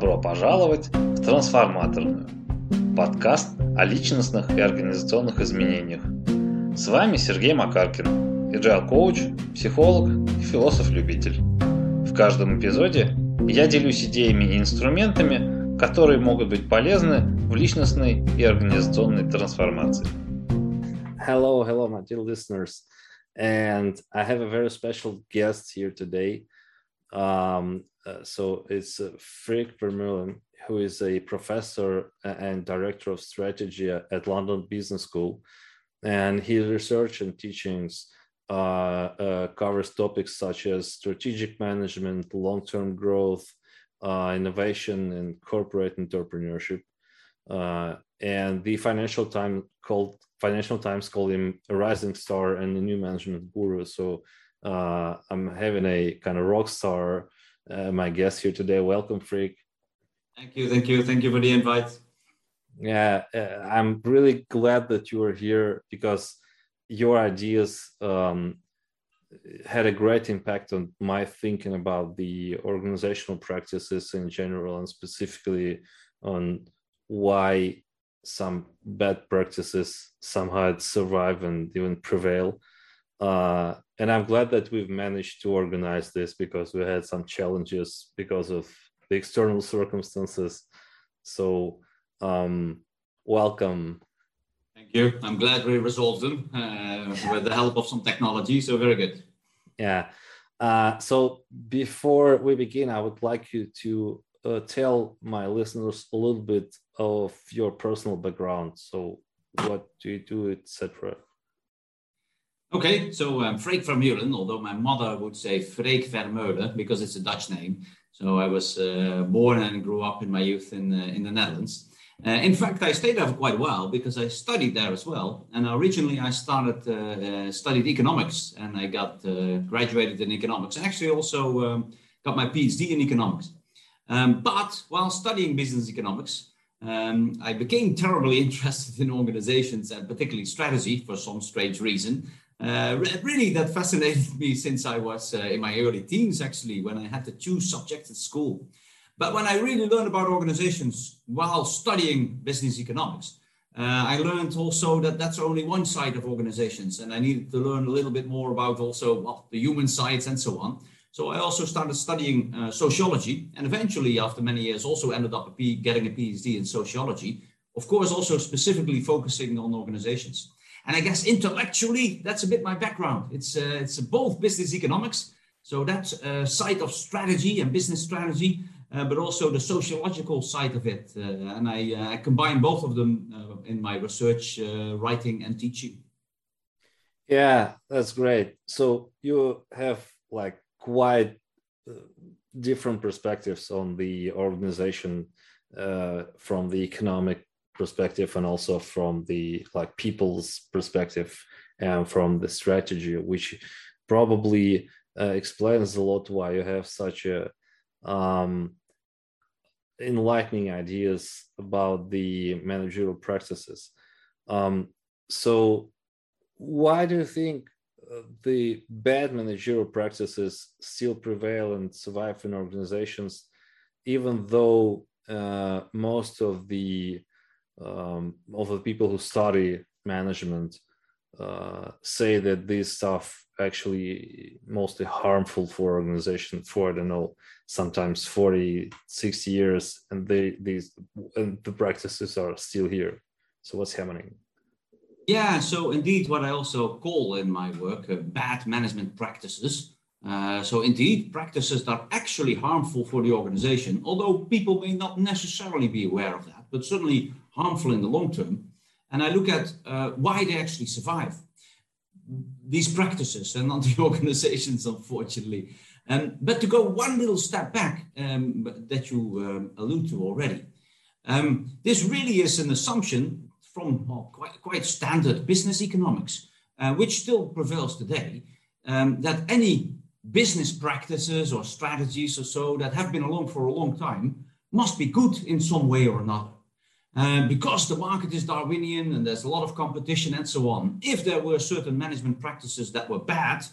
Добро пожаловать в Трансформаторную. Подкаст о личностных и организационных изменениях. С вами Сергей Макаркин, agile коуч, психолог и философ-любитель. В каждом эпизоде я делюсь идеями и инструментами, которые могут быть полезны в личностной и организационной трансформации. Hello, hello, my dear listeners. And I have a very special guest here today. Um, uh, so it's uh, Freek Vermeulen, who is a professor and director of strategy at London Business School. And his research and teachings uh, uh covers topics such as strategic management, long-term growth, uh, innovation, and corporate entrepreneurship. And the Financial Times called Financial Times called him a rising star and a new management guru. So I'm having a kind of rock star, uh, my guest here today. Welcome, Freek. Thank you, thank you, thank you for the invite. Yeah, uh, I'm really glad that you are here because your ideas um, had a great impact on my thinking about the organizational practices in general and specifically on why some bad practices somehow survive and even prevail. Uh, and I'm glad that we've managed to organize this because we had some challenges because of the external circumstances. So, um, welcome. Thank you. I'm glad we resolved them uh, with the help of some technology. So, very good. Yeah. Uh, so, before we begin, I would like you to uh, tell my listeners a little bit of your personal background. So, what do you do, etc. Okay, so um, Freek Vermeulen, although my mother would say Freek Vermeulen because it's a Dutch name. So I was uh, born and grew up in my youth in, uh, in the Netherlands. Uh, in fact, I stayed there for quite a while because I studied there as well. And originally I started, uh, uh, studied economics and I got uh, graduated in economics. I actually also um, got my PhD in economics. Um, but while studying business economics, um, I became terribly interested in organizations and particularly strategy for some strange reason. Uh, really, that fascinated me since I was uh, in my early teens, actually, when I had to choose subjects at school. But when I really learned about organizations while studying business economics, uh, I learned also that that's only one side of organizations, and I needed to learn a little bit more about also well, the human sides and so on. So I also started studying uh, sociology, and eventually, after many years, also ended up getting a PhD in sociology. Of course, also specifically focusing on organizations. And I guess intellectually, that's a bit my background. It's uh, it's both business economics, so that uh, side of strategy and business strategy, uh, but also the sociological side of it. Uh, and I, uh, I, combine both of them uh, in my research, writing, and teaching. Yeah, that's great. So you have like quite different perspectives on the organization from the economic perspective and also from the like people's perspective and from the strategy which probably uh, explains a lot why you have such a um, enlightening ideas about the managerial practices. Um, so why do you think uh, the bad managerial practices still prevail and survive in organizations even though uh, most of the um, of the people who study management uh, say that this stuff actually mostly harmful for organization for i don't know sometimes 40 60 years and they these and the practices are still here. So what's happening? Yeah so indeed what i also call in my work uh, bad management practices uh, so indeed practices that are actually harmful for the organization although people may not necessarily be aware of that but certainly harmful in the long term. And I look at uh, why they actually survive these practices and not the organizations, unfortunately. Um, but to go one little step back um, that you um, allude to already, um, this really is an assumption from well, quite, quite standard business economics, uh, which still prevails today, um, that any business practices or strategies or so that have been along for a long time must be good in some way or another. Um, because the market is Darwinian and there's a lot of competition and so on, if there were certain management practices that were bad,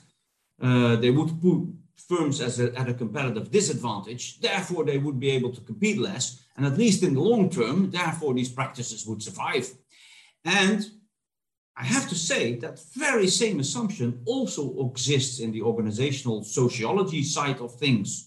uh, they would put firms a, at a competitive disadvantage. Therefore, they would be able to compete less. And at least in the long term, therefore, these practices would survive. And I have to say that very same assumption also exists in the organizational sociology side of things,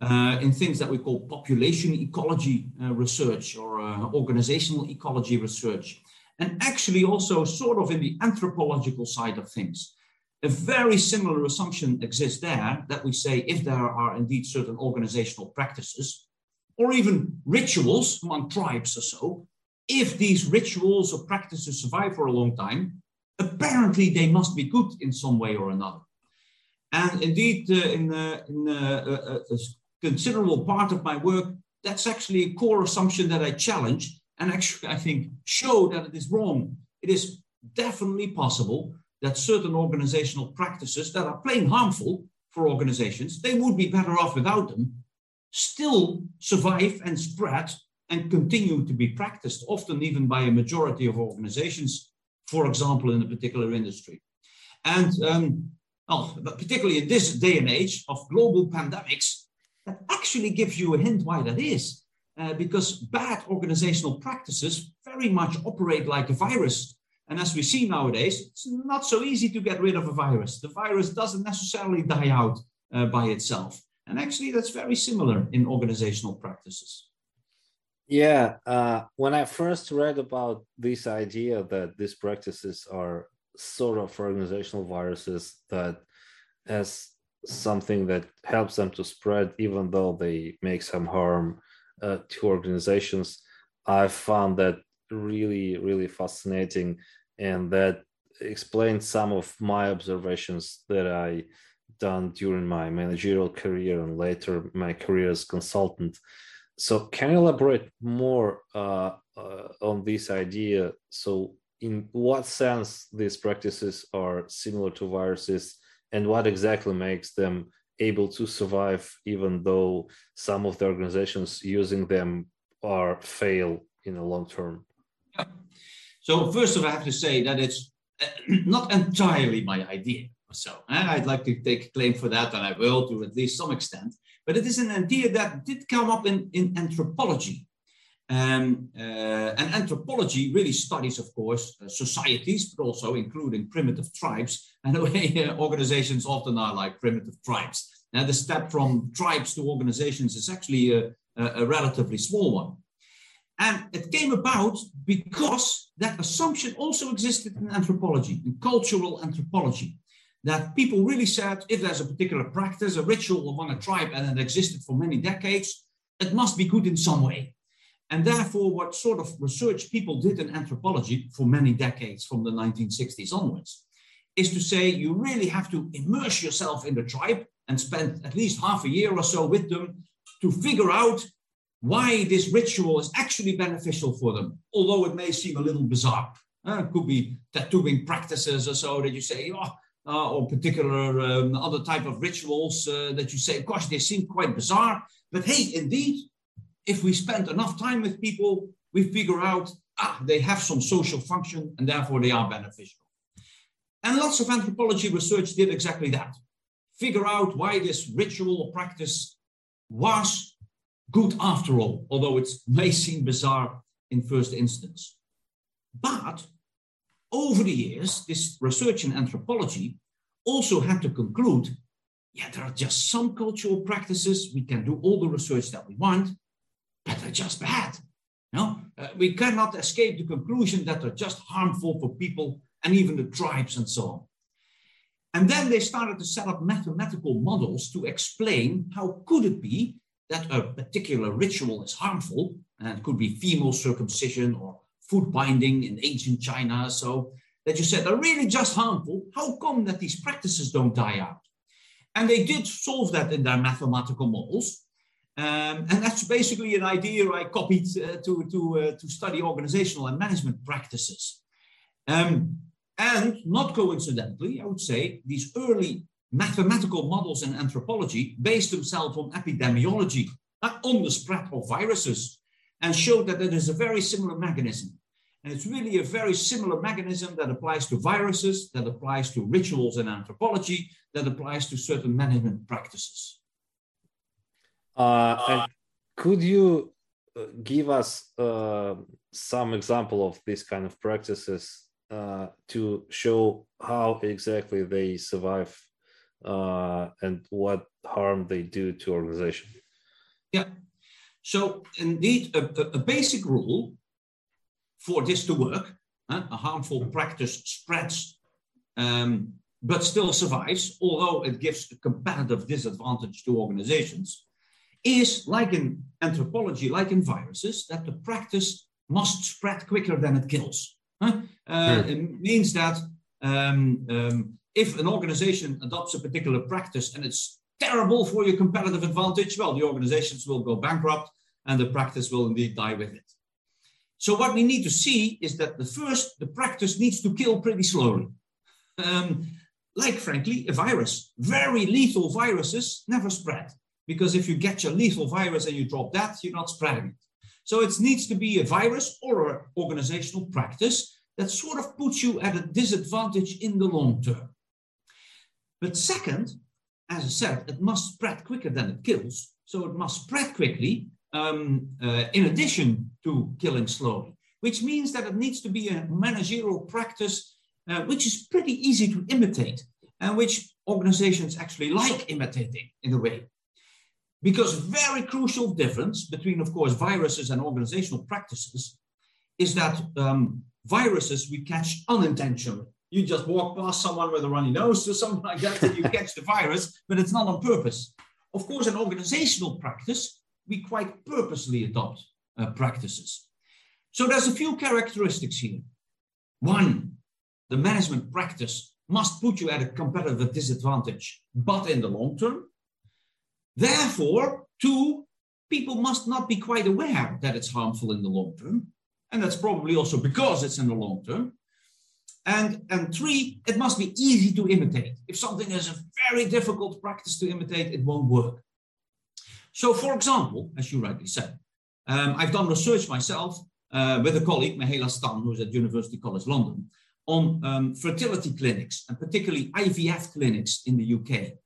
uh, in things that we call population ecology uh, research or uh, organizational ecology research, and actually also sort of in the anthropological side of things. A very similar assumption exists there that we say if there are indeed certain organizational practices or even rituals among tribes or so, if these rituals or practices survive for a long time, apparently they must be good in some way or another. And indeed, uh, in, uh, in uh, a considerable part of my work, that's actually a core assumption that I challenge and actually, I think, show that it is wrong. It is definitely possible that certain organizational practices that are plain harmful for organizations, they would be better off without them, still survive and spread and continue to be practiced, often even by a majority of organizations, for example, in a particular industry. And um, particularly in this day and age of global pandemics, that actually gives you a hint why that is. Uh, because bad organizational practices very much operate like a virus. And as we see nowadays, it's not so easy to get rid of a virus. The virus doesn't necessarily die out uh, by itself. And actually, that's very similar in organizational practices. Yeah, uh, when I first read about this idea that these practices are sort of organizational viruses that as something that helps them to spread, even though they make some harm uh, to organizations, I found that really, really fascinating, and that explains some of my observations that I done during my managerial career and later my career as consultant. So can you elaborate more uh, uh, on this idea? So in what sense these practices are similar to viruses and what exactly makes them able to survive even though some of the organizations using them are fail in the long term yeah. so first of all i have to say that it's uh, not entirely my idea so i'd like to take claim for that and i will to at least some extent but it is an idea that did come up in, in anthropology. Um, uh, and anthropology really studies, of course, uh, societies, but also including primitive tribes. And uh, organizations often are like primitive tribes. Now, the step from tribes to organizations is actually a, a, a relatively small one. And it came about because that assumption also existed in anthropology, in cultural anthropology that people really said if there's a particular practice, a ritual among a tribe, and it existed for many decades, it must be good in some way. And therefore, what sort of research people did in anthropology for many decades from the 1960s onwards is to say you really have to immerse yourself in the tribe and spend at least half a year or so with them to figure out why this ritual is actually beneficial for them, although it may seem a little bizarre. Uh, it could be tattooing practices or so that you say, oh, uh, or particular um, other type of rituals uh, that you say, gosh, they seem quite bizarre. But hey, indeed, if we spend enough time with people, we figure out, ah, they have some social function and therefore they are beneficial. And lots of anthropology research did exactly that. Figure out why this ritual or practice was good after all, although it may seem bizarre in first instance. But over the years, this research in anthropology also had to conclude yeah, there are just some cultural practices. We can do all the research that we want, but they're just bad. No, uh, we cannot escape the conclusion that they're just harmful for people and even the tribes and so on. And then they started to set up mathematical models to explain how could it be that a particular ritual is harmful, and it could be female circumcision or foot binding in ancient China. So that you said they are really just harmful. How come that these practices don't die out? And they did solve that in their mathematical models. Um, and that's basically an idea I copied uh, to, to, uh, to study organizational and management practices. Um, and not coincidentally, I would say, these early mathematical models in anthropology based themselves on epidemiology, not on the spread of viruses and showed that there is a very similar mechanism. And it's really a very similar mechanism that applies to viruses, that applies to rituals in anthropology, that applies to certain management practices. Uh, could you uh, give us uh, some example of these kind of practices uh, to show how exactly they survive uh, and what harm they do to organization? Yeah. So indeed, a, a basic rule for this to work, uh, a harmful practice spreads, um, but still survives, although it gives a competitive disadvantage to organizations is like in anthropology, like in viruses, that the practice must spread quicker than it kills. Huh? Uh, hmm. It means that um, um, if an organization adopts a particular practice and it's terrible for your competitive advantage, well, the organizations will go bankrupt and the practice will indeed die with it. So what we need to see is that the first, the practice needs to kill pretty slowly. Um, like, frankly, a virus. Very lethal viruses never spread. Because if you get your lethal virus and you drop that, you're not spreading it. So it needs to be a virus or an organizational practice that sort of puts you at a disadvantage in the long term. But second, as I said, it must spread quicker than it kills. So it must spread quickly um, uh, in addition to killing slowly, which means that it needs to be a managerial practice uh, which is pretty easy to imitate and which organizations actually like imitating in a way. Because very crucial difference between, of course, viruses and organizational practices is that um, viruses we catch unintentionally. You just walk past someone with a runny nose or something like that, and you catch the virus, but it's not on purpose. Of course, in organizational practice, we quite purposely adopt uh, practices. So there's a few characteristics here. One, the management practice must put you at a competitive disadvantage, but in the long term. Therefore, two, people must not be quite aware that it's harmful in the long term. And that's probably also because it's in the long term. And, and three, it must be easy to imitate. If something is a very difficult practice to imitate, it won't work. So, for example, as you rightly said, um, I've done research myself uh, with a colleague, Mihaela Stan, who's at University College London, on um, fertility clinics and particularly IVF clinics in the UK.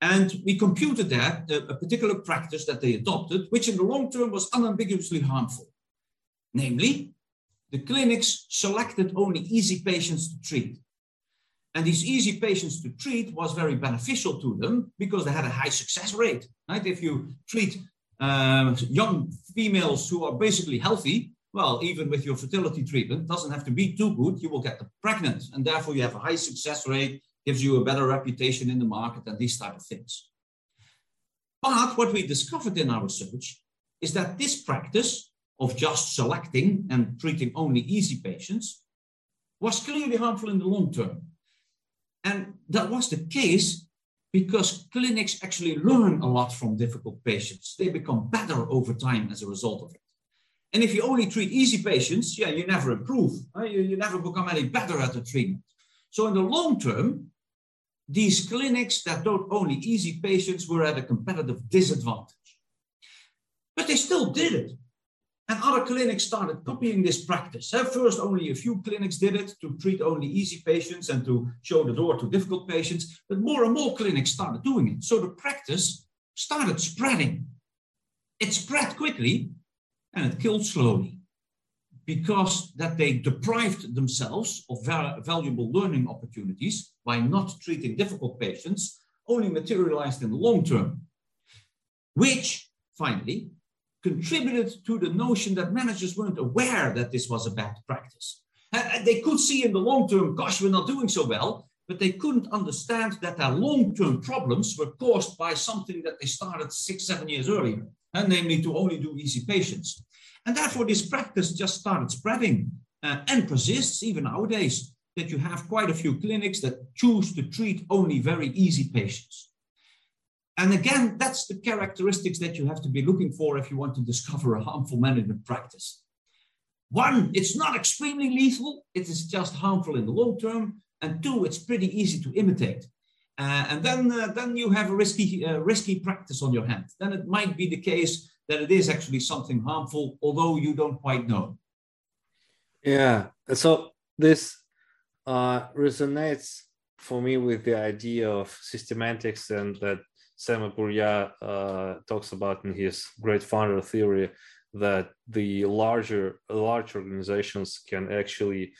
And we computed that, a, particular practice that they adopted, which in the long term was unambiguously harmful. Namely, the clinics selected only easy patients to treat. And these easy patients to treat was very beneficial to them because they had a high success rate. Right? If you treat uh, young females who are basically healthy, well, even with your fertility treatment, doesn't have to be too good, you will get them pregnant. And therefore, you have a high success rate gives you a better reputation in the market and these type of things. But what we discovered in our research is that this practice of just selecting and treating only easy patients was clearly harmful in the long term. And that was the case because clinics actually learn a lot from difficult patients. They become better over time as a result of it. And if you only treat easy patients, yeah, you never improve. Uh, you, you never become any better at the treatment. So in the long term, these clinics that don't only easy patients were at a competitive disadvantage. But they still did it. And other clinics started copying this practice. At first, only a few clinics did it to treat only easy patients and to show the door to difficult patients. But more and more clinics started doing it. So the practice started spreading. It spread quickly and it killed slowly because that they deprived themselves of valuable learning opportunities by not treating difficult patients only materialized in the long term, which finally contributed to the notion that managers weren't aware that this was a bad practice. And they could see in the long term, gosh, we're not doing so well, but they couldn't understand that their long term problems were caused by something that they started six, seven years earlier, and namely to only do easy patients. And therefore, this practice just started spreading uh, and persists even nowadays that you have quite a few clinics that choose to treat only very easy patients. And again, that's the characteristics that you have to be looking for if you want to discover a harmful management practice. One, it's not extremely lethal, it is just harmful in the long term. And two, it's pretty easy to imitate. Uh, and then, uh, then you have a risky, uh, risky practice on your hand. Then it might be the case that it is actually something harmful, although you don't quite know. Yeah. So this uh, resonates for me with the idea of systematics and that Sam uh, talks about in his great founder theory that the larger large organizations can actually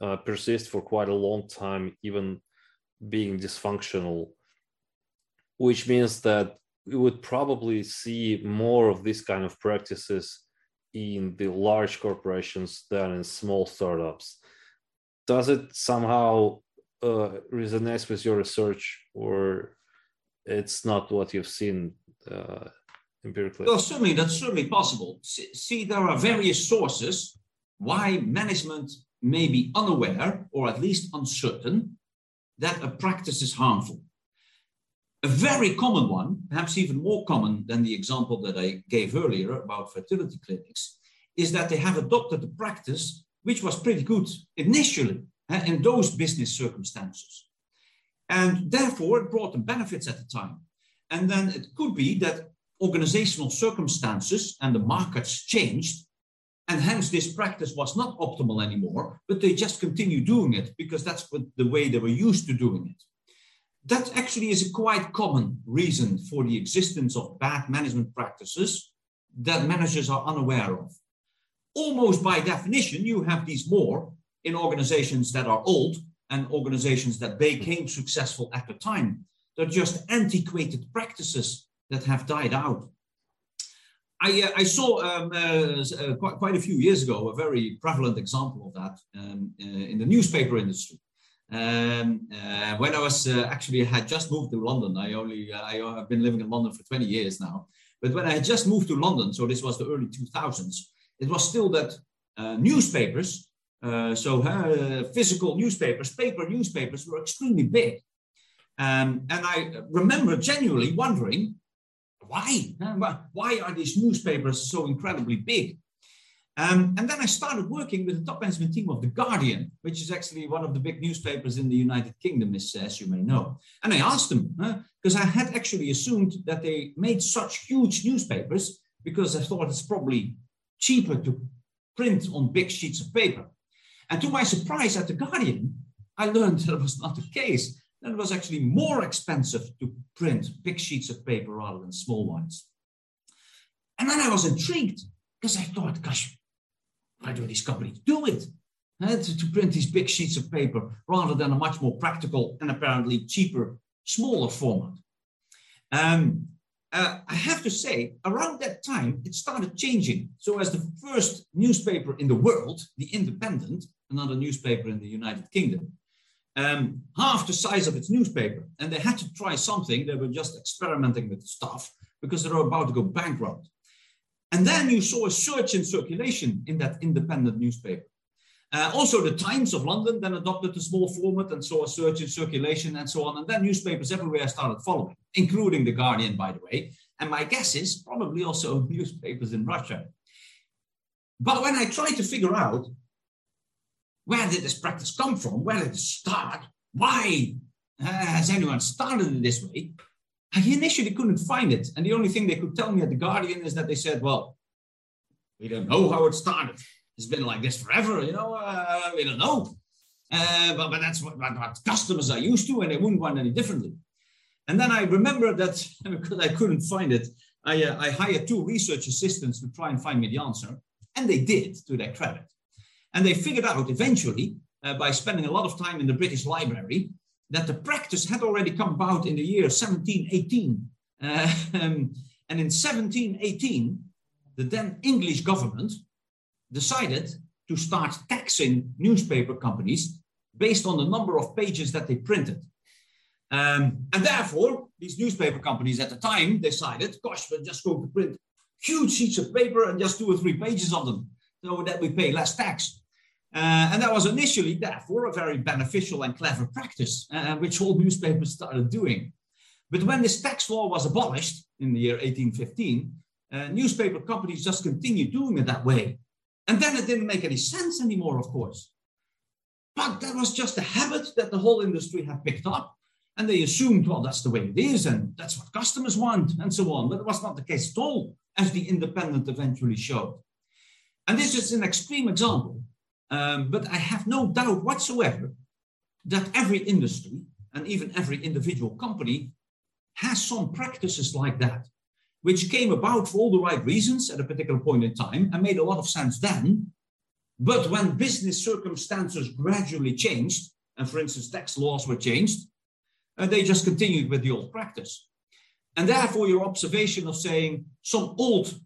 uh, persist for quite a long time, even being dysfunctional, which means that we would probably see more of this kind of practices in the large corporations than in small startups. Does it somehow uh, with your research, or it's not what you've seen uh, empirically? Well, certainly that's certainly possible. See, there are various sources why management may be unaware or at least uncertain that a practice is harmful. A very common one, perhaps even more common than the example that I gave earlier about fertility clinics, is that they have adopted a practice which was pretty good initially uh, in those business circumstances. And therefore, it brought them benefits at the time. And then it could be that organizational circumstances and the markets changed. And hence, this practice was not optimal anymore, but they just continue doing it because that's the way they were used to doing it. That actually is a quite common reason for the existence of bad management practices that managers are unaware of. Almost by definition, you have these more in organizations that are old and organizations that became successful at the time. They're just antiquated practices that have died out. I, uh, I saw um, uh, uh, quite, quite a few years ago a very prevalent example of that um, uh, in the newspaper industry. Um, uh, when I was uh, actually had just moved to London, I only I have been living in London for 20 years now. But when I had just moved to London, so this was the early 2000s, it was still that newspapers, so physical newspapers, paper newspapers were extremely big. Um, and I remember genuinely wondering why? Why are these newspapers so incredibly big? Um, and then I started working with the top management team of The Guardian, which is actually one of the big newspapers in the United Kingdom, as you may know. And I asked them, because I had actually assumed that they made such huge newspapers because I thought it's probably cheaper to print on big sheets of paper. And to my surprise at The Guardian, I learned that was not the case and it was actually more expensive to print big sheets of paper rather than small ones. And then I was intrigued because I thought, gosh, why do these companies do it? Uh, to, to, print these big sheets of paper rather than a much more practical and apparently cheaper, smaller format. Um, uh, I have to say, around that time, it started changing. So, as the first newspaper in the world, The Independent, another newspaper in the United Kingdom, um, half the size of its newspaper. And they had to try something. They were just experimenting with stuff because they were about to go bankrupt. And then you saw a surge in circulation in that independent newspaper. Uh, also, the Times of London then adopted a small format and saw a surge in circulation and so on. And then newspapers everywhere started following, including The Guardian, by the way. And my guess is probably also newspapers in Russia. But when I tried to figure out where did this practice come from? Where did it start? Why uh, has anyone started it this way? I initially couldn't find it. And the only thing they could tell me at The Guardian is that they said, well, we don't know how it started. It's been like this forever, you know, uh, we don't know. Uh, but, but that's what, what, customers are used to, and they wouldn't want any differently. And then I remember that because I couldn't find it, I, uh, I hired two research assistants to try and find me the answer. And they did, to their credit. And they figured out eventually, uh, by spending a lot of time in the British Library, that the practice had already come about in the year 1718. Uh, um, and in 1718, the then English government decided to start taxing newspaper companies based on the number of pages that they printed. Um, and therefore, these newspaper companies at the time decided, gosh, we're just going to print huge sheets of paper and just two or three pages of them so that we pay less tax. Uh, and that was initially, therefore, a very beneficial and clever practice, uh, which all newspapers started doing. But when this tax law was abolished in the year 1815, uh, newspaper companies just continued doing it that way. And then it didn't make any sense anymore, of course. But that was just a habit that the whole industry had picked up. And they assumed, well, that's the way it is, and that's what customers want, and so on. But it was not the case at all, as the independent eventually showed. And this is an extreme example Um, but I have no doubt whatsoever that every industry and even every individual company has some practices like that, which came about for all the right reasons at a particular point in time and made a lot of sense then. But when business circumstances gradually changed, and for instance, tax laws were changed, uh, they just continued with the old practice. And therefore, your observation of saying some old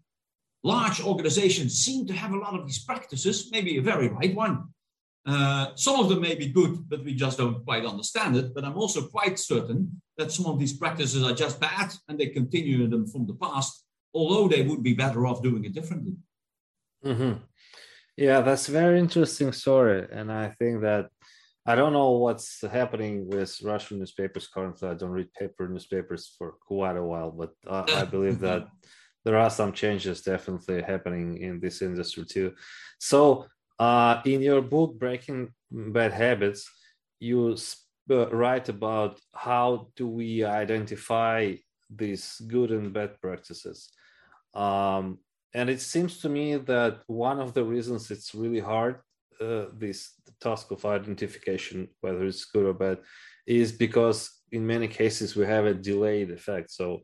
large organizations seem to have a lot of these practices, maybe a very right one. Uh, some of them may be good, but we just don't quite understand it. But I'm also quite certain that some of these practices are just bad and they continue them from the past, although they would be better off doing it differently. Mm-hmm. Yeah, that's a very interesting story. And I think that I don't know what's happening with Russian newspapers currently. I don't read paper newspapers for quite a while, but uh, I believe that there are some changes definitely happening in this industry too. So, uh, in your book, Breaking Bad Habits, you uh, write about how do we identify these good and bad practices. Um, and it seems to me that one of the reasons it's really hard, uh, this task of identification, whether it's good or bad, is because in many cases we have a delayed effect. So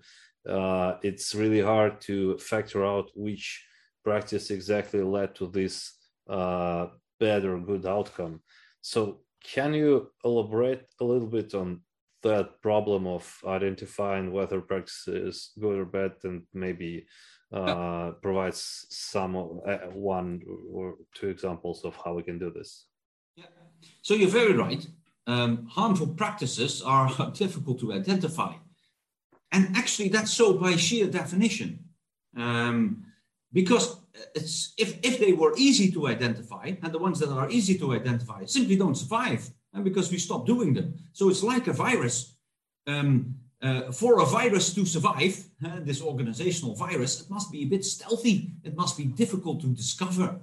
uh, it's really hard to factor out which practice exactly led to this uh, bad or good outcome. So, can you elaborate a little bit on that problem of identifying whether practice is good or bad, and maybe uh, provides some uh, one or two examples of how we can do this? Yeah. So you're very right. Um, harmful practices are difficult to identify and actually, that's so by sheer definition. Um, because it's, if, if they were easy to identify, and the ones that are easy to identify simply don't survive, and because we stop doing them. So it's like a virus. Um, uh, for a virus to survive, uh, this organizational virus, it must be a bit stealthy. It must be difficult to discover.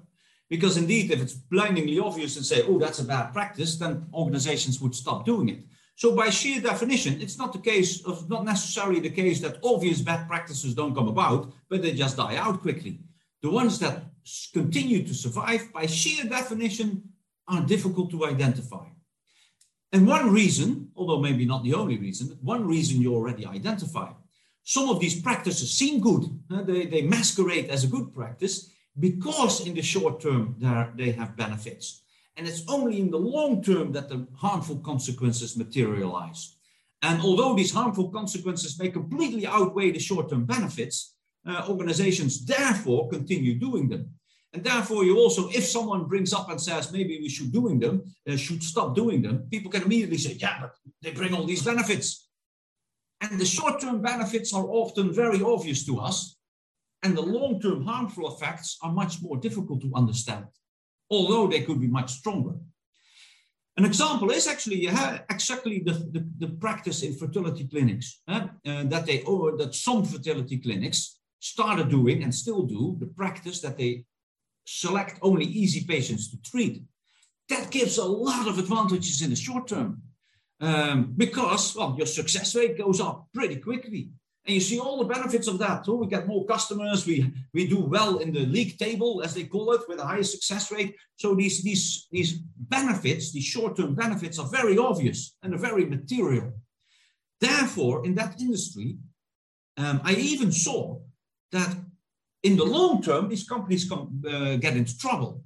Because indeed, if it's blindingly obvious and say, oh, that's a bad practice, then organizations would stop doing it. So by sheer definition, it's not the case of not necessarily the case that obvious bad practices don't come about, but they just die out quickly. The ones that continue to survive by sheer definition are difficult to identify. And one reason, although maybe not the only reason, one reason you already identify. Some of these practices seem good. They, they masquerade as a good practice because in the short term they have benefits. And it's only in the long term that the harmful consequences materialize. And although these harmful consequences may completely outweigh the short term benefits, uh, organizations therefore continue doing them. And therefore, you also, if someone brings up and says maybe we should doing them, uh, should stop doing them, people can immediately say, yeah, but they bring all these benefits. And the short term benefits are often very obvious to us, and the long term harmful effects are much more difficult to understand although they could be much stronger. An example is actually exactly the, the, the, practice in fertility clinics uh, that they or that some fertility clinics started doing and still do the practice that they select only easy patients to treat. That gives a lot of advantages in the short term um, because well your success rate goes up pretty quickly. And you see all the benefits of that. So we get more customers, we, we do well in the league table, as they call it, with a higher success rate. So these, these, these benefits, these short-term benefits are very obvious and are very material. Therefore, in that industry, um, I even saw that in the long term, these companies come, uh, get into trouble.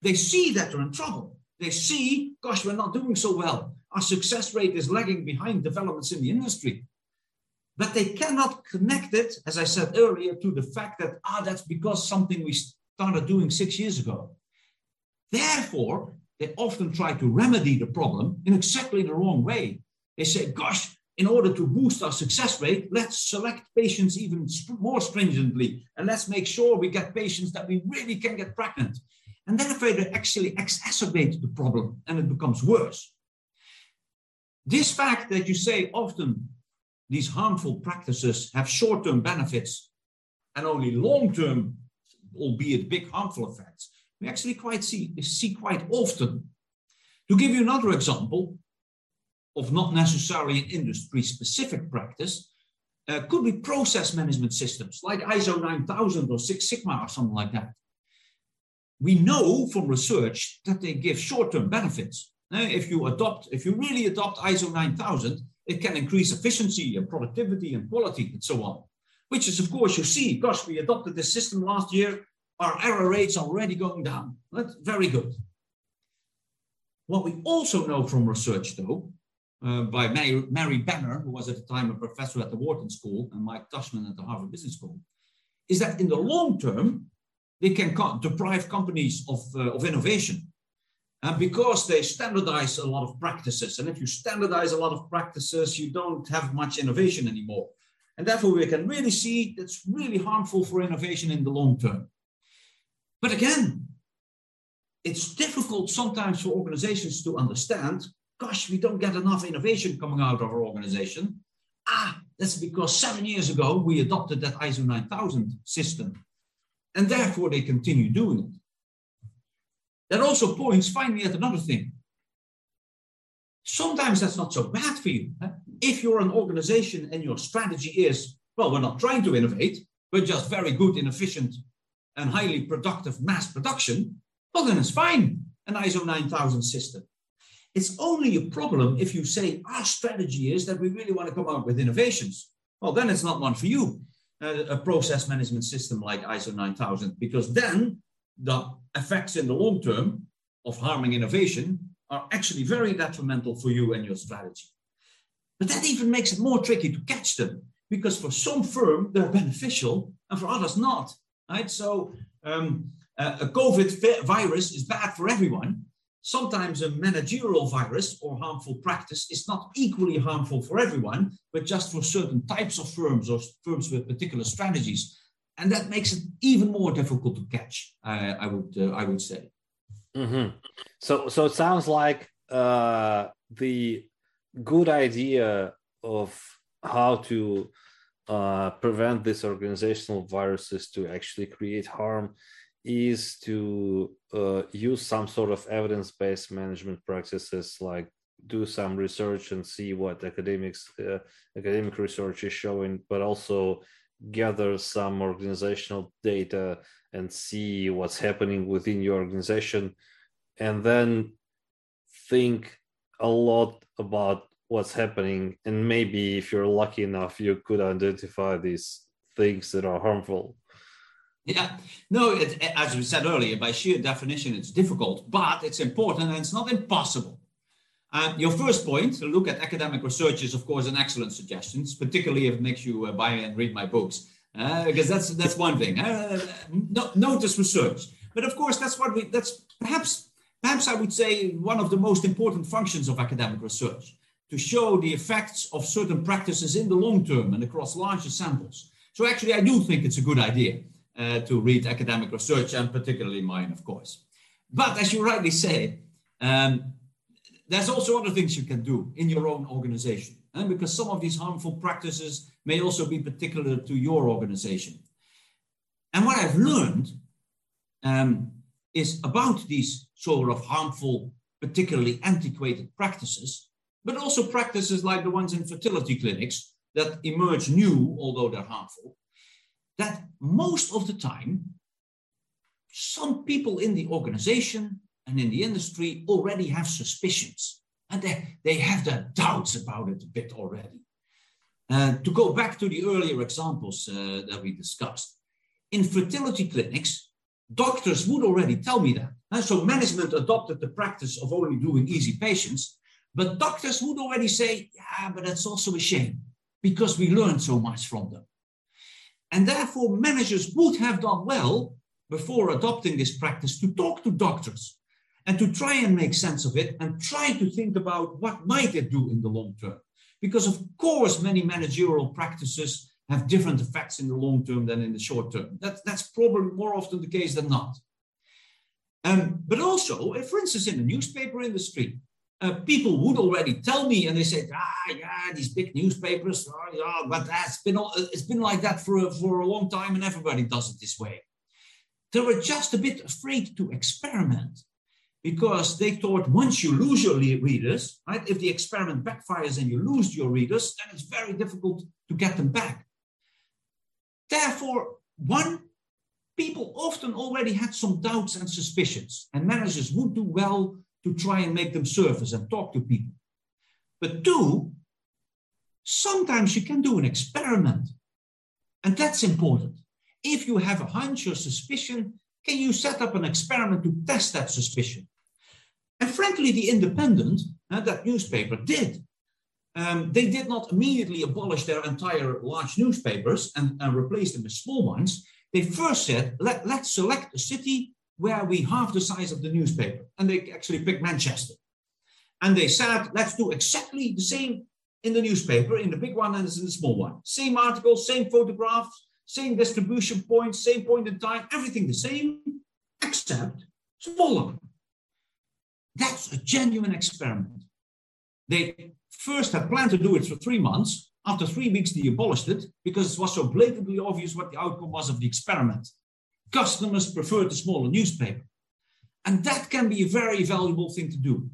They see that they're in trouble. They see, gosh, we're not doing so well. Our success rate is lagging behind developments in the industry. But they cannot connect it, as I said earlier, to the fact that, ah, that's because something we started doing six years ago. Therefore, they often try to remedy the problem in exactly the wrong way. They say, gosh, in order to boost our success rate, let's select patients even more stringently. And let's make sure we get patients that we really can get pregnant. And therefore, they actually exacerbate the problem and it becomes worse. This fact that you say often these harmful practices have short term benefits and only long term, albeit big harmful effects, we actually quite see, see quite often. To give you another example of not necessarily an industry specific practice, uh, could be process management systems like ISO 9000 or Six Sigma or something like that. we know from research that they give short-term benefits. Now, if you adopt, if you really adopt ISO 9000, it can increase efficiency and productivity and quality and so on. Which is, of course, you see, gosh, we adopted this system last year, our error rates are already going down. That's very good. What we also know from research, though, uh, by Mary, Mary Benner, who was at the time a professor at the Wharton School, and Mike Tushman at the Harvard Business School, is that in the long term, they can co deprive companies of, uh, of innovation. And because they standardize a lot of practices. And if you standardize a lot of practices, you don't have much innovation anymore. And therefore, we can really see that's really harmful for innovation in the long term. But again, it's difficult sometimes for organizations to understand gosh, we don't get enough innovation coming out of our organization. Ah, that's because seven years ago we adopted that ISO 9000 system. And therefore they continue doing it. That also points finally at another thing. Sometimes that's not so bad for you. Huh? If you're an organization and your strategy is, well, we're not trying to innovate, we're just very good in efficient and highly productive mass production, well, then it's fine, an ISO 9000 system. It's only a problem if you say our strategy is that we really want to come out with innovations. Well, then it's not one for you, uh, a process management system like ISO 9000, because then the effects in the long term of harming innovation are actually very detrimental for you and your strategy. But that even makes it more tricky to catch them because for some firm they're beneficial and for others not. Right? So um, a COVID virus is bad for everyone, sometimes a managerial virus or harmful practice is not equally harmful for everyone, but just for certain types of firms or firms with particular strategies. And that makes it even more difficult to catch, I would uh, I would say. Mm-hmm. So so it sounds like uh, the good idea of how to uh, prevent these organizational viruses to actually create harm is to uh, use some sort of evidence-based management practices like do some research and see what academics uh, academic research is showing but also gather some organizational data and see what's happening within your organization and then think a lot about what's happening. And maybe if you're lucky enough you could identify these things that are harmful. Yeah, no, it, as we said earlier, by sheer definition, it's difficult, but it's important and it's not impossible. Um, your first point, to look at academic research, is of course an excellent suggestion, particularly if it makes you uh, buy and read my books, uh, because that's that's one thing. Uh, no, notice research, but of course that's what we that's perhaps perhaps I would say one of the most important functions of academic research to show the effects of certain practices in the long term and across larger samples. So actually, I do think it's a good idea uh, to read academic research, and particularly mine, of course. But as you rightly say, um, there's also other things you can do in your own organization, and because some of these harmful practices may also be particular to your organization. And what I've learned um, is about these sort of harmful, particularly antiquated practices, but also practices like the ones in fertility clinics that emerge new, although they're harmful, that most of the time, some people in the organization and in the industry already have suspicions and they, they have their doubts about it a bit already. Uh, to go back to the earlier examples uh, that we discussed, in fertility clinics, doctors would already tell me that. Uh, so management adopted the practice of only doing easy patients, but doctors would already say, yeah, but that's also a shame because we learned so much from them. And therefore, managers would have done well before adopting this practice to talk to doctors and to try and make sense of it and try to think about what might it do in the long term. Because of course, many managerial practices have different effects in the long term than in the short term. That, that's probably more often the case than not. Um, but also, if, for instance, in the newspaper industry, uh, people would already tell me, and they said, ah, yeah, these big newspapers, oh, yeah, but that's been it's been like that for for a long time, and everybody does it this way. They were just a bit afraid to experiment because they thought once you lose your readers, right, if the experiment backfires and you lose your readers, then it's very difficult to get them back. Therefore, one people often already had some doubts and suspicions, and managers would do well to try and make them surface and talk to people. But two, sometimes you can do an experiment, and that's important. If you have a hunch or suspicion, can you set up an experiment to test that suspicion? And frankly, The Independent, uh, that newspaper, did. Um, they did not immediately abolish their entire large newspapers and, and replace them with small ones. They first said, Let, let's select a city where we half the size of the newspaper. And they actually picked Manchester. And they said, let's do exactly the same in the newspaper, in the big one and in the small one. Same articles, same photographs, same distribution points, same point in time, everything the same, except smaller. That's a genuine experiment. They first had planned to do it for three months. After three weeks, they abolished it because it was so blatantly obvious what the outcome was of the experiment. Customers preferred the smaller newspaper. And that can be a very valuable thing to do.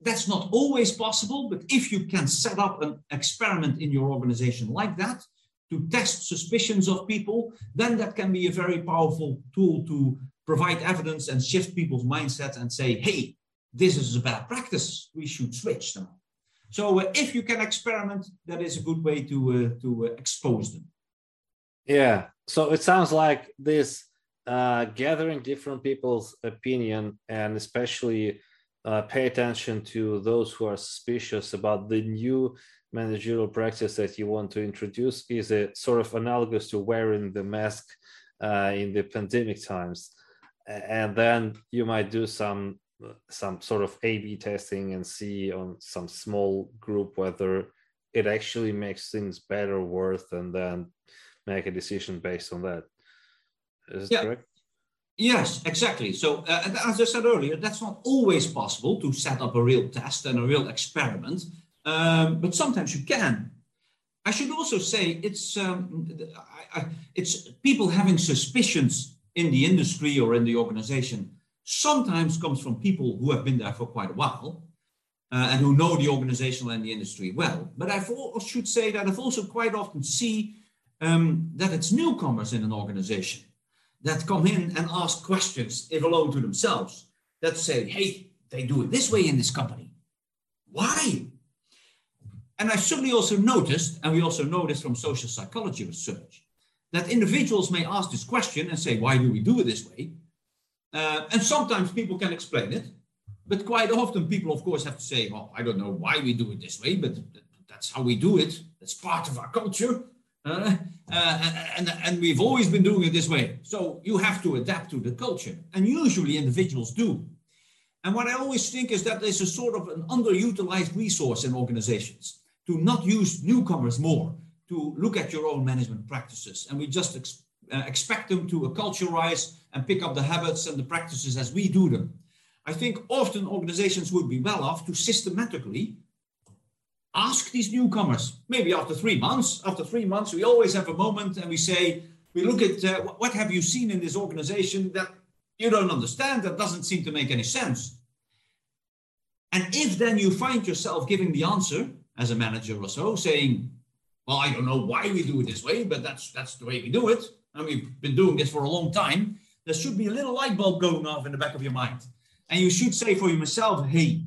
That's not always possible, but if you can set up an experiment in your organization like that to test suspicions of people, then that can be a very powerful tool to provide evidence and shift people's mindset and say, hey, this is a bad practice. We should switch them. So uh, if you can experiment, that is a good way to uh, to uh, expose them. Yeah. So it sounds like this uh, gathering different people's opinion and especially uh, pay attention to those who are suspicious about the new managerial practice that you want to introduce is a sort of analogous to wearing the mask uh, in the pandemic times and then you might do some some sort of A/B testing and see on some small group whether it actually makes things better or worse, and then make a decision based on that. Is yeah. correct? Yes, exactly. So, uh, as I said earlier, that's not always possible to set up a real test and a real experiment, um, but sometimes you can. I should also say it's um, I, I, it's people having suspicions in the industry or in the organization sometimes comes from people who have been there for quite a while uh, and who know the organizational and the industry well. But I should say that I've also quite often see um, that it's newcomers in an organization that come in and ask questions, if alone to themselves, that say, hey, they do it this way in this company. Why? And I certainly also noticed, and we also know this from social psychology research, that individuals may ask this question and say, why do we do it this way? Uh, and sometimes people can explain it, but quite often people, of course, have to say, well, I don't know why we do it this way, but that's how we do it. That's part of our culture. Uh, uh, and, and we've always been doing it this way. So you have to adapt to the culture. And usually individuals do. And what I always think is that there's a sort of an underutilized resource in organizations to not use newcomers more, to look at your own management practices. And we just uh, expect them to acculturize and pick up the habits and the practices as we do them. I think often organizations would be well off to systematically ask these newcomers, maybe after three months. After three months, we always have a moment and we say, we look at uh, what have you seen in this organization that you don't understand, that doesn't seem to make any sense. And if then you find yourself giving the answer as a manager or so, saying, well, I don't know why we do it this way, but that's that's the way we do it. And we've been doing this for a long time there should be a little light bulb going off in the back of your mind. And you should say for yourself, hey,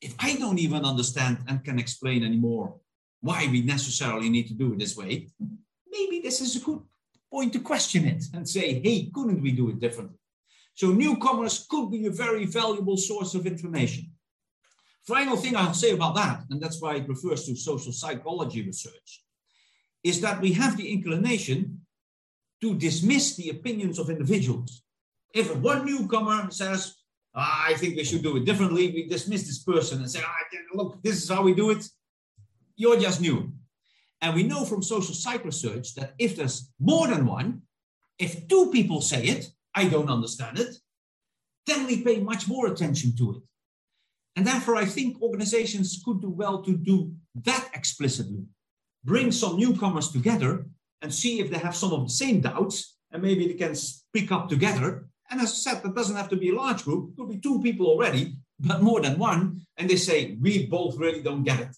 if I don't even understand and can explain anymore why we necessarily need to do it this way, maybe this is a good point to question it and say, hey, couldn't we do it differently? So newcomers could be a very valuable source of information. Final thing I'll say about that, and that's why it refers to social psychology research, is that we have the inclination to dismiss the opinions of individuals. If one newcomer says, ah, I think we should do it differently, we dismiss this person and say, ah, look, this is how we do it. You're just new. And we know from social psych research that if there's more than one, if two people say it, I don't understand it, then we pay much more attention to it. And therefore, I think organizations could do well to do that explicitly. Bring some newcomers together and see if they have some of the same doubts and maybe they can speak up together. And as I said, that doesn't have to be a large group, it could be two people already, but more than one. And they say, we both really don't get it.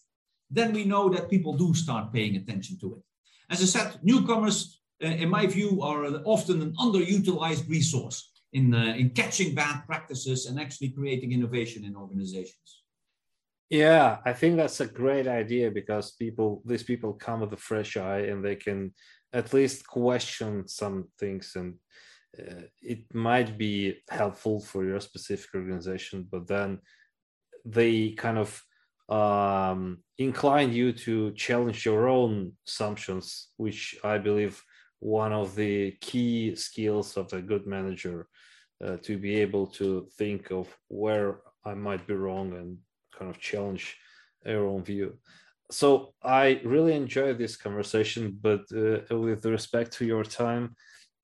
Then we know that people do start paying attention to it. As I said, newcomers uh, in my view, are often an underutilized resource in, uh, in catching bad practices and actually creating innovation in organizations. Yeah, I think that's a great idea because people, these people come with a fresh eye and they can at least question some things and uh, it might be helpful for your specific organization, but then they kind of um, incline you to challenge your own assumptions, which I believe one of the key skills of a good manager uh, to be able to think of where I might be wrong and kind of challenge your own view. So I really enjoyed this conversation, but uh, with respect to your time,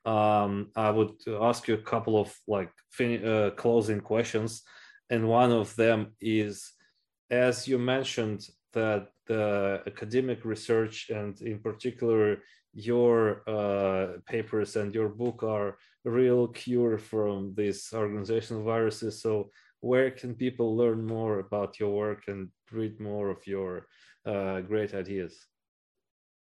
um, I would ask you a couple of like fin- uh, closing questions, and one of them is, as you mentioned, that the academic research and in particular your uh, papers and your book are real cure from these organizational viruses. So where can people learn more about your work and read more of your uh, great ideas?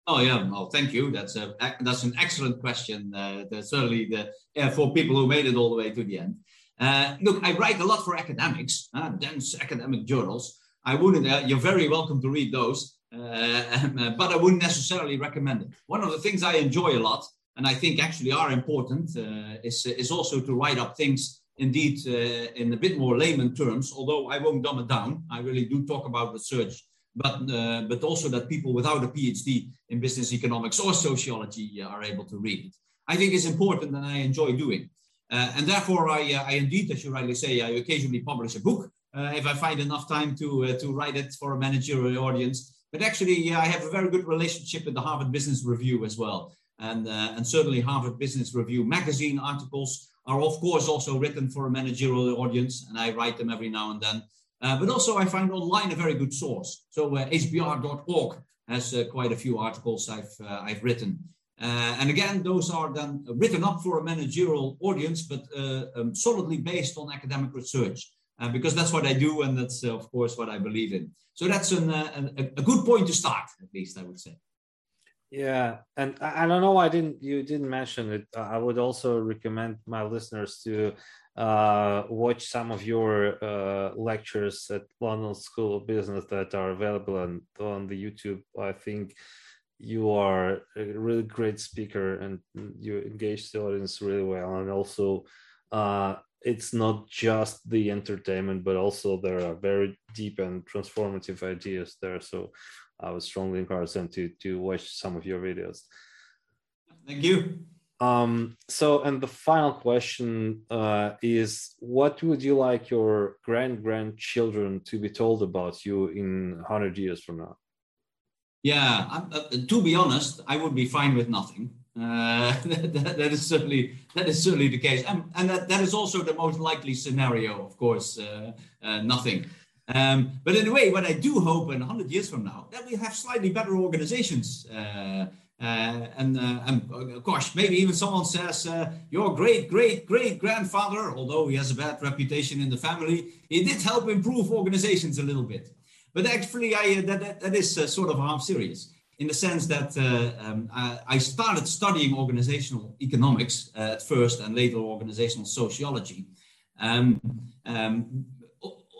Oh yeah, well, thank you. That's a that's an excellent question. Uh, certainly the uh, for people who made it all the way to the end. Uh, look, I write a lot for academics, uh, dense academic journals. I wouldn't. Uh, you're very welcome to read those, uh, uh, but I wouldn't necessarily recommend it. One of the things I enjoy a lot, and I think actually are important, is is also to write up things indeed in a bit more layman terms. Although I won't dumb it down, I really do talk about research but uh, but also that people without a PhD in business economics or sociology are able to read it. I think is important and I enjoy doing. Uh, and therefore, I, uh, I indeed, as you rightly say, I occasionally publish a book uh, if I find enough time to, uh, to write it for a managerial audience. But actually, I have a very good relationship with the Harvard Business Review as well. And, uh, and certainly, Harvard Business Review magazine articles are, of course, also written for a managerial audience. And I write them every now and then. but also, I find online a very good source. So, hbr.org has quite a few articles I've, I've written. Uh, and again, those are then written up for a managerial audience, but uh, um, solidly based on academic research, uh, because that's what I do, and that's uh, of course what I believe in. So that's an, uh, a, a, good point to start, at least I would say. Yeah, and I, don't know. I didn't. You didn't mention it. I would also recommend my listeners to uh, watch some of your lectures at London School of Business that are available on on the YouTube. I think you are a really great speaker and you engage the audience really well and also uh, it's not just the entertainment but also there are very deep and transformative ideas there so i would strongly encourage them to to watch some of your videos thank you um so and the final question uh, is what would you like your grand grandchildren to be told about you in 100 years from now yeah, uh, to be honest, I would be fine with nothing. Uh, that, that is certainly that is certainly the case, and, and that, that is also the most likely scenario. Of course, uh, uh nothing. Um, but in a way, what I do hope in 100 years from now, that we have slightly better organizations. Uh, uh, and, and of course, maybe even someone says, your great, great, great grandfather, although he has a bad reputation in the family, he did help improve organizations a little bit. But actually, I, uh, that, that, that is uh, sort of half serious in the sense that uh, um, I, I, started studying organizational economics uh, at first and later organizational sociology. Um, um,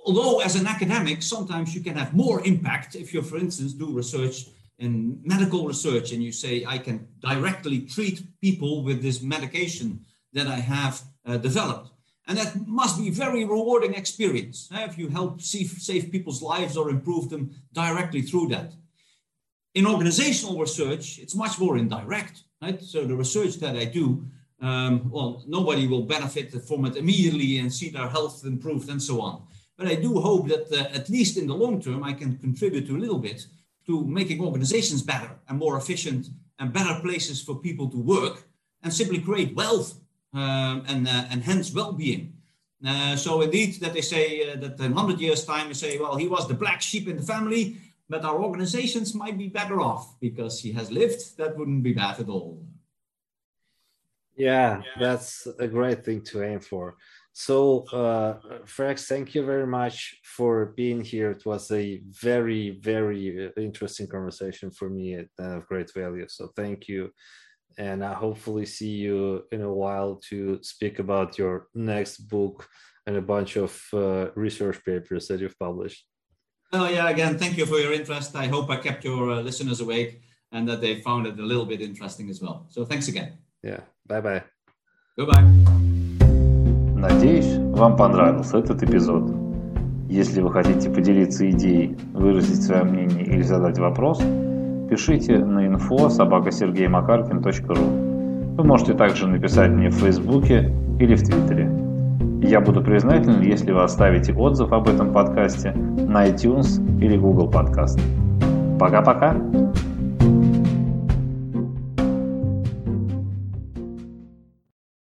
although, as an academic, sometimes you can have more impact if you, for instance, do research in medical research and you say, I can directly treat people with this medication that I have uh, developed. And that must be very rewarding experience if you help save, save people's lives or improve them directly through that. In organizational research, it's much more indirect. Right? So the research that I do, um, well, nobody will benefit from it immediately and see their health improved and so on. But I do hope that uh, at least in the long term, I can contribute to a little bit to making organizations better and more efficient and better places for people to work and simply create wealth um, and, uh, and hence well-being. Uh, so indeed, that they say uh, that in 100 years' time, they say, well, he was the black sheep in the family, but our organizations might be better off because he has lived. That wouldn't be bad at all. Yeah, that's a great thing to aim for. So, uh, Freek, thank you very much for being here. It was a very, very interesting conversation for me and of great value. So, thank you and I hopefully see you in a while to speak about your next book and a bunch of uh, research papers that you've published. Oh yeah, again, thank you for your interest. I hope I kept your uh, listeners awake and that they found it a little bit interesting as well. So thanks again. Yeah, bye bye. Goodbye. Надеюсь, вам понравился этот эпизод. Если вы хотите поделиться идеей, выразить свое мнение или задать вопрос, пишите на info собакасергеймакаркин.ру. Вы можете также написать мне в Фейсбуке или в Твиттере. Я буду признателен, если вы оставите отзыв об этом подкасте на iTunes или Google Podcast. Пока-пока!